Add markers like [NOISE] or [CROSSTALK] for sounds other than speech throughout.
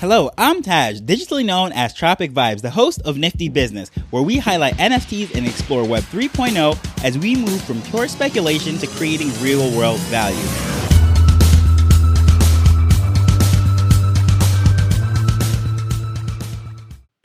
Hello, I'm Taj, digitally known as Tropic Vibes, the host of Nifty Business, where we highlight NFTs and explore Web 3.0 as we move from pure speculation to creating real world value.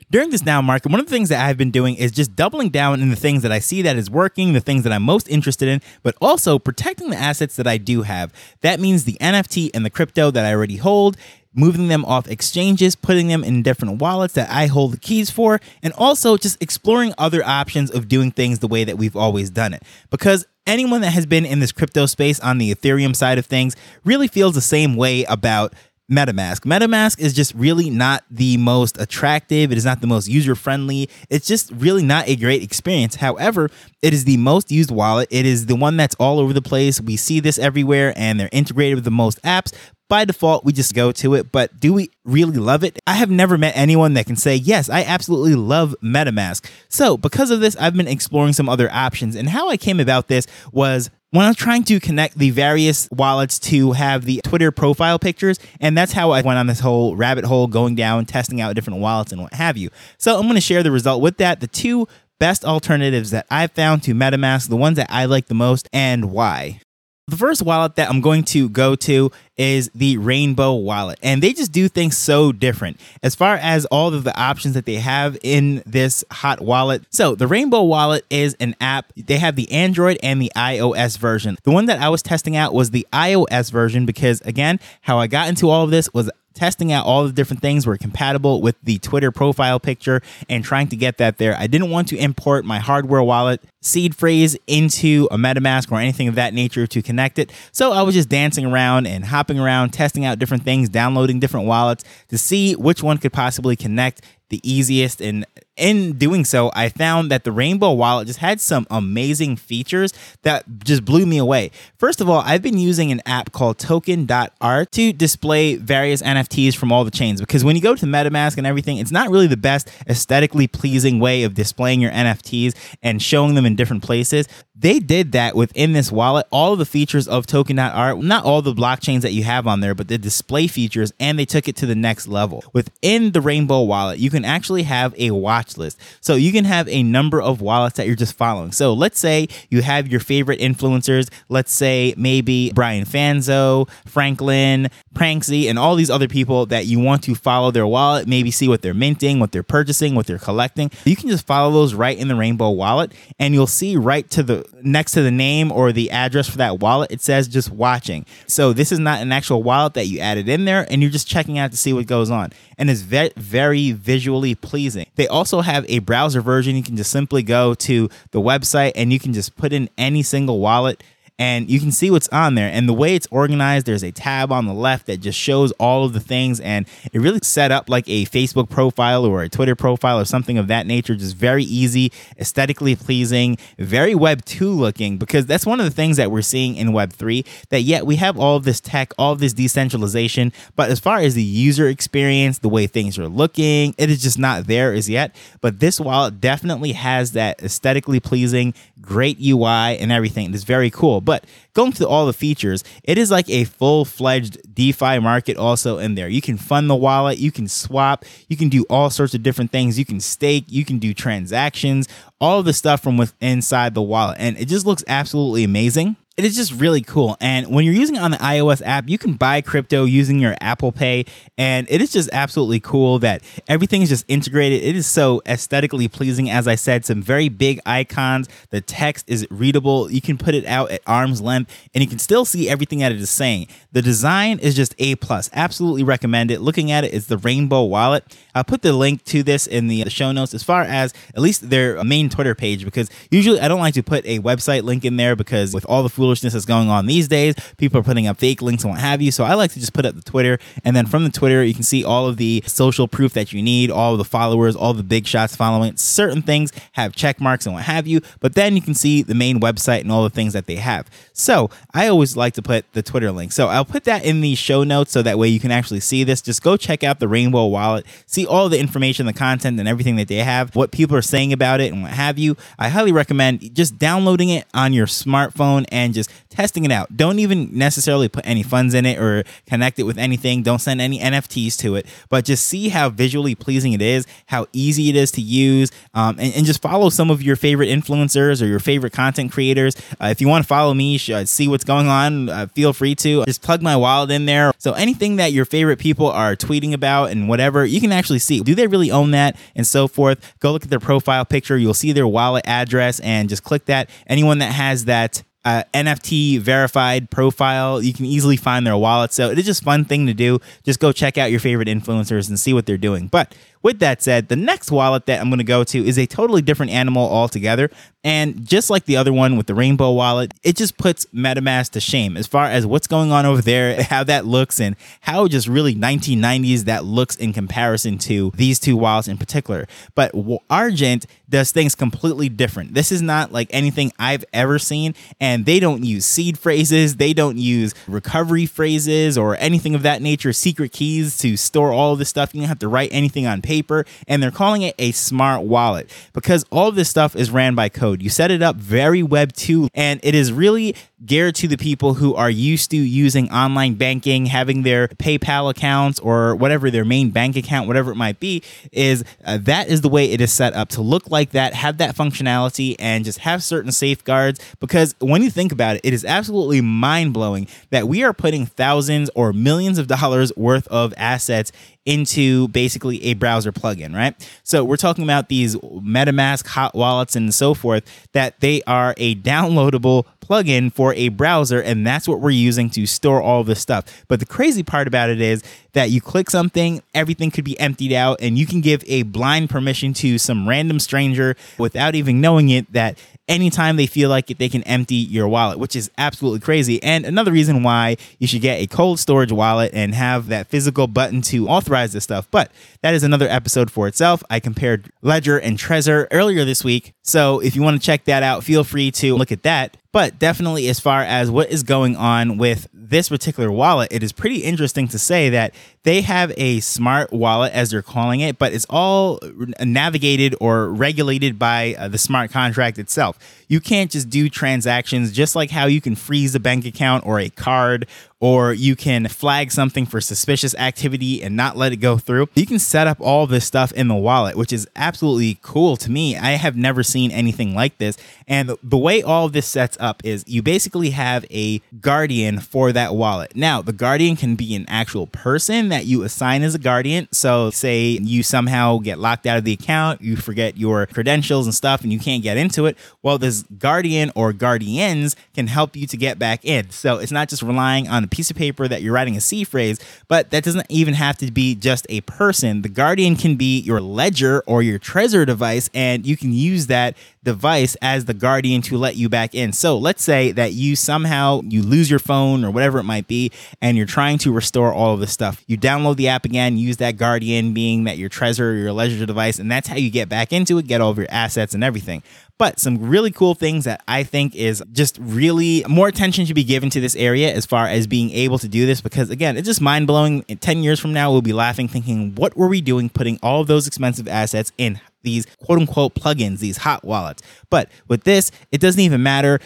During this now market, one of the things that I've been doing is just doubling down in the things that I see that is working, the things that I'm most interested in, but also protecting the assets that I do have. That means the NFT and the crypto that I already hold moving them off exchanges, putting them in different wallets that I hold the keys for, and also just exploring other options of doing things the way that we've always done it. Because anyone that has been in this crypto space on the Ethereum side of things really feels the same way about MetaMask. MetaMask is just really not the most attractive. It is not the most user friendly. It's just really not a great experience. However, it is the most used wallet. It is the one that's all over the place. We see this everywhere and they're integrated with the most apps by default, we just go to it. But do we really love it? I have never met anyone that can say, yes, I absolutely love MetaMask. So, because of this, I've been exploring some other options. And how I came about this was when I was trying to connect the various wallets to have the Twitter profile pictures, and that's how I went on this whole rabbit hole going down, testing out different wallets and what have you. So I'm going to share the result with that. The two best alternatives that I've found to MetaMask, the ones that I like the most, and why. The first wallet that I'm going to go to is the Rainbow wallet, and they just do things so different as far as all of the options that they have in this hot wallet. So, the Rainbow wallet is an app. They have the Android and the iOS version. The one that I was testing out was the iOS version because, again, how I got into all of this was testing out all the different things were compatible with the Twitter profile picture and trying to get that there. I didn't want to import my hardware wallet seed phrase into a MetaMask or anything of that nature to connect it. So I was just dancing around and hopping around, testing out different things, downloading different wallets to see which one could possibly connect the easiest and in doing so, I found that the Rainbow wallet just had some amazing features that just blew me away. First of all, I've been using an app called token.art to display various NFTs from all the chains because when you go to MetaMask and everything, it's not really the best aesthetically pleasing way of displaying your NFTs and showing them in different places. They did that within this wallet, all the features of token.art, not all the blockchains that you have on there, but the display features, and they took it to the next level. Within the Rainbow wallet, you can actually have a watch watch list. So you can have a number of wallets that you're just following. So let's say you have your favorite influencers. Let's say maybe Brian Fanzo, Franklin, Pranksy, and all these other people that you want to follow their wallet, maybe see what they're minting, what they're purchasing, what they're collecting. You can just follow those right in the Rainbow wallet, and you'll see right to the next to the name or the address for that wallet, it says just watching. So this is not an actual wallet that you added in there, and you're just checking out to see what goes on. And it's very, very visually pleasing. They also have a browser version. You can just simply go to the website and you can just put in any single wallet and you can see what's on there. And the way it's organized, there's a tab on the left that just shows all of the things, and it really set up like a Facebook profile or a Twitter profile or something of that nature. Just very easy, aesthetically pleasing, very Web 2 looking, because that's one of the things that we're seeing in Web 3. That yet we have all of this tech, all of this decentralization, but as far as the user experience, the way things are looking, it is just not there as yet. But this wallet definitely has that aesthetically pleasing, great UI and everything. It's very cool. But but going through all the features, it is like a full fledged DeFi market also in there. You can fund the wallet, you can swap, you can do all sorts of different things. You can stake, you can do transactions, all the stuff from within inside the wallet. And it just looks absolutely amazing it is just really cool. And when you're using it on the iOS app, you can buy crypto using your Apple Pay. And it is just absolutely cool that everything is just integrated. It is so aesthetically pleasing. As I said, some very big icons. The text is readable. You can put it out at arm's length and you can still see everything that it is saying. The design is just A plus. Absolutely recommend it. Looking at it, it's the Rainbow Wallet. I'll put the link to this in the uh, show notes as far as at least their main Twitter page because usually I don't like to put a website link in there because with all the foolishness that's going on these days, people are putting up fake links and what have you. So I like to just put up the Twitter and then from the Twitter you can see all of the social proof that you need, all the followers, all the big shots following. Certain things have check marks and what have you, but then you can see the main website and all the things that they have. So I always like to put the Twitter link. So I'll put that in the show notes so that way you can actually see this. Just go check out the Rainbow Wallet, see all the information, the content, and everything that they have, what people are saying about it, and what have you. I highly recommend just downloading it on your smartphone and just just testing it out. Don't even necessarily put any funds in it or connect it with anything. Don't send any NFTs to it, but just see how visually pleasing it is, how easy it is to use, um, and, and, just follow some of your favorite influencers or your favorite content creators. Uh, if you want to follow me, uh, see what's going on, uh, feel free to just plug my wallet in there. So anything that your favorite people are tweeting about and whatever, you can actually see. Do they really own that and so forth? Go look at their profile picture. You'll see their wallet address and just click that. Anyone that has that uh, NFT verified profile. You can easily find their wallet. So it is just fun thing to do. Just go check out your favorite influencers and see what they're doing. But with that said, the next wallet that I'm going to go to is a totally different animal altogether. And just like the other one with the rainbow wallet, it just puts MetaMask to shame as far as what's going on over there, [LAUGHS] how that looks, and how just really 1990s that looks in comparison to these two wallets in particular. But Argent does things completely different. This is not like anything I've ever seen, and they don't use seed phrases, they don't use recovery phrases or anything of that nature, secret keys to store all of this stuff. You don't have to write anything on paper, and they're calling it a smart wallet because all of this stuff is ran by code. You set it up very Web 2, and it is really geared to the people who are used to using online banking, having their PayPal accounts or whatever their main bank account, whatever it might be, is uh, that is the way it is set up to look like that, have that functionality, and just have certain safeguards. Because when you think about it, it is absolutely mind blowing that we are putting thousands or millions of dollars worth of assets into basically a browser plugin, right? So we're talking about these MetaMask hot wallets and so forth that they are a downloadable plugin for a browser, and that's what we're using to store all this stuff. But the crazy part about it is that you click something, everything could be emptied out, and you can give a blind permission to some random stranger without even knowing it that anytime they feel like it, they can empty your wallet, which is absolutely crazy. And another reason why you should get a cold storage wallet and have that physical button to authorize this stuff. But that is another episode for itself. I compared Ledger and Trezor earlier this week. So if you want to check that out, feel free to look at that. But definitely, as far as what is going on with this particular wallet, it is pretty interesting to say that they have a smart wallet, as they're calling it, but it's all navigated or regulated by uh, the smart contract itself. You can't just do transactions just like how you can freeze a bank account or a card or you can flag something for suspicious activity and not let it go through. You can set up all this stuff in the wallet, which is absolutely cool to me. I have never seen anything like this. And the way all this sets up is you basically have a guardian for that wallet. Now, the guardian can be an actual person that you assign as a guardian. So, say you somehow get locked out of the account, you forget your credentials and stuff, and you can't get into it. Well, this guardian or guardians can help you to get back in. So, it's not just relying on piece of paper that you're writing a seed phrase, but that doesn't even have to be just a person. The guardian can be your ledger or your Trezor device, and you can use that device as the guardian to let you back in. So let's say that you somehow you lose your phone or whatever it might be and you're trying to restore all of this stuff. You download the app again, use that guardian being that your Trezor or your ledger device and that's how you get back into it, get all of your assets and everything. But some really cool things that I think is just really more attention should be given to this area as far as being able to do this because again, it's just mind blowing. 10 years from now, we'll be laughing thinking, what were we doing putting all of those expensive assets in these quote unquote plugins, these hot wallets. But with this, it doesn't even matter.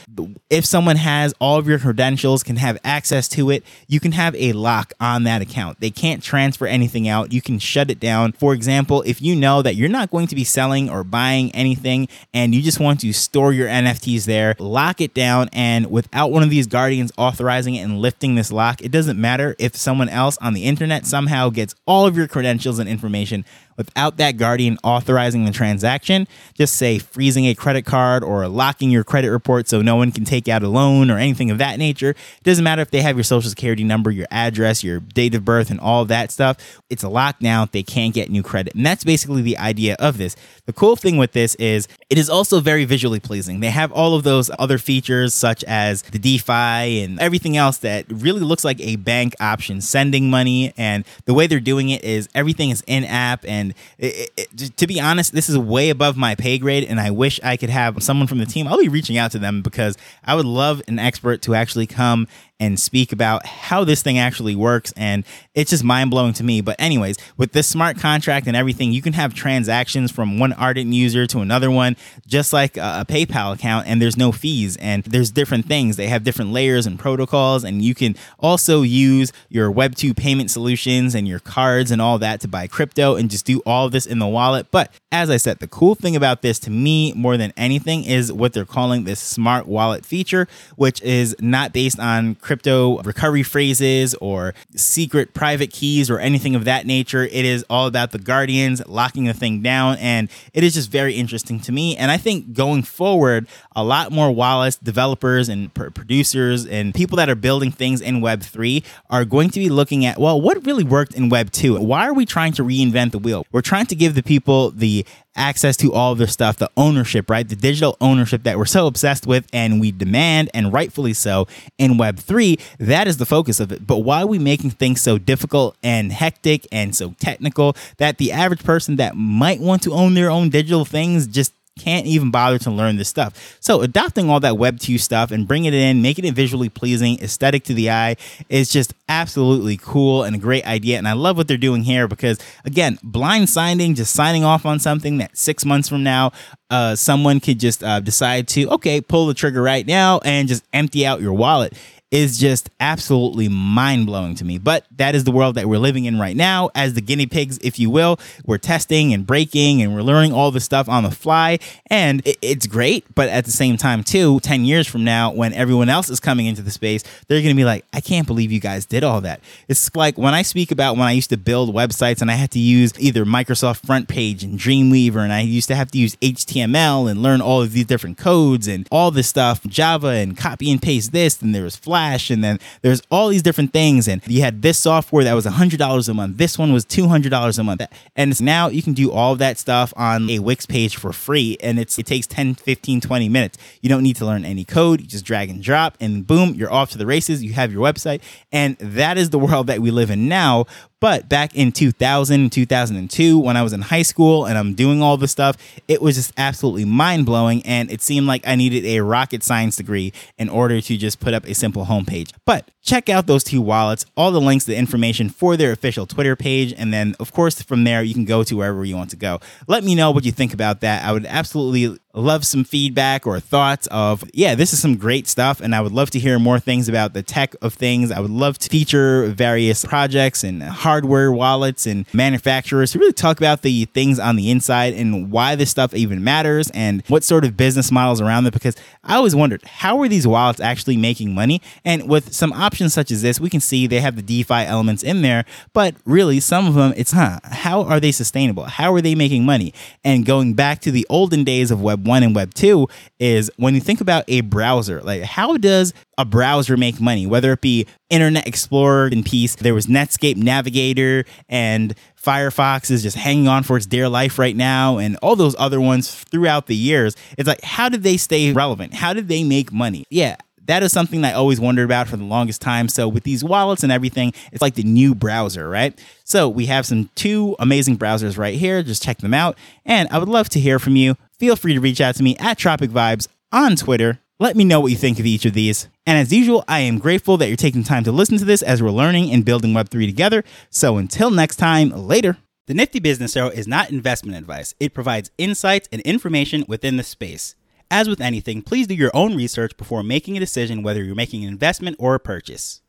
If someone has all of your credentials, can have access to it, you can have a lock on that account. They can't transfer anything out. You can shut it down. For example, if you know that you're not going to be selling or buying anything and you just want to store your NFTs there, lock it down. And without one of these guardians authorizing it and lifting this lock, it doesn't matter if someone else on the internet somehow gets all of your credentials and information without that guardian authorizing the transaction, just say freezing a credit card or locking your credit report so no one can take out a loan or anything of that nature. It doesn't matter if they have your social security number, your address, your date of birth, and all that stuff. It's a lockdown. They can't get new credit. And that's basically the idea of this. The cool thing with this is it is also very visually pleasing. They have all of those other features, such as the DeFi and everything else that really looks like a bank option, sending money. And the way they're doing it is everything is in app and and it, it, to be honest, this is way above my pay grade. And I wish I could have someone from the team. I'll be reaching out to them because I would love an expert to actually come and speak about how this thing actually works. And it's just mind blowing to me. But, anyways, with this smart contract and everything, you can have transactions from one Argent user to another one, just like a, PayPal account, and there's no fees. And there's different things. They have different layers and protocols, and you can also use your Web2 payment solutions and your cards and all that to buy crypto and just do all this in the wallet. But as I said, the cool thing about this to me more than anything is what they're calling this smart wallet feature, which is not based on crypto recovery phrases or secret private keys or anything of that nature. It is all about the guardians locking the thing down. And it is just very interesting to me. And I think going forward, a lot more wallets developers and pr- producers and people that are building things in Web3 are going to be looking at, well, what really worked in Web 2? Why are we trying to reinvent the wheel? We're trying to give the people the access to all their stuff, the ownership, right? The digital ownership that we're so obsessed with and we demand, and rightfully so, in Web3. That is the focus of it. But why are we making things so difficult and hectic and so technical that the average person that might want to own their own digital things just can't even bother to learn this stuff. So adopting all that Web 2 stuff and bringing it in, making it visually pleasing, aesthetic to the eye is just absolutely cool and a great idea. And I love what they're doing here because again, blind signing, just signing off on something that six months from now, uh, someone could just uh, decide to, okay, pull the trigger right now and just empty out your wallet is just absolutely mind blowing to me. But that is the world that we're living in right now as the guinea pigs, if you will. We're testing and breaking and we're learning all the stuff on the fly. And it's great. But at the same time, too, 10 years from now, when everyone else is coming into the space, they're going to be like, I can't believe you guys did all that. It's like when I speak about when I used to build websites and I had to use either Microsoft Front Page and Dreamweaver, and I used to have to use HTML and learn all of these different codes and all this stuff, Java and copy and paste this, and there was Flash Flash, and then there's all these different things. And you had this software that was $100 a month. This one was $200 a month. And now you can do all of that stuff on a Wix page for free. And it's it takes 10, 15, 20 minutes. You don't need to learn any code. You just drag and drop, and boom, you're off to the races. You have your website. And that is the world that we live in now. But back in 2000, 2002, when I was in high school and I'm doing all this stuff, it was just absolutely mind blowing. And it seemed like I needed a rocket science degree in order to just put up a simple homepage. But check out those two wallets, all the links, the information for their official Twitter page. And then, of course, from there, you can go to wherever you want to go. Let me know what you think about that. I would absolutely love some feedback or thoughts of, yeah, this is some great stuff. And I would love to hear more things about the tech of things. I would love to feature various projects and hardware wallets and manufacturers to really talk about the things on the inside and why this stuff even matters and what sort of business models around it. Because I always wondered, how are these wallets actually making money? And with some options such as this, we can see they have the DeFi elements in there, but really some of them, it's huh, how are they sustainable? How are they making money? And going back to the olden days of Web 1 and Web 2 is when you think about a browser, like how does a browser make money? Whether it be Internet Explorer in peace, there was Netscape Navigator and Firefox is just hanging on for its dear life right now, and all those other ones throughout the years. It's like, how did they stay relevant? How did they make money? Yeah, that is something I always wondered about for the longest time. So with these wallets and everything, it's like the new browser, right? So we have some two amazing browsers right here. Just check them out. And I would love to hear from you. Feel free to reach out to me at Tropic Vibes on Twitter. Let me know what you think of each of these. And as usual, I am grateful that you're taking time to listen to this as we're learning and building Web3 together. So until next time, later. The Nifty Business Arrow is not investment advice. It provides insights and information within the space. As with anything, please do your own research before making a decision whether you're making an investment or a purchase.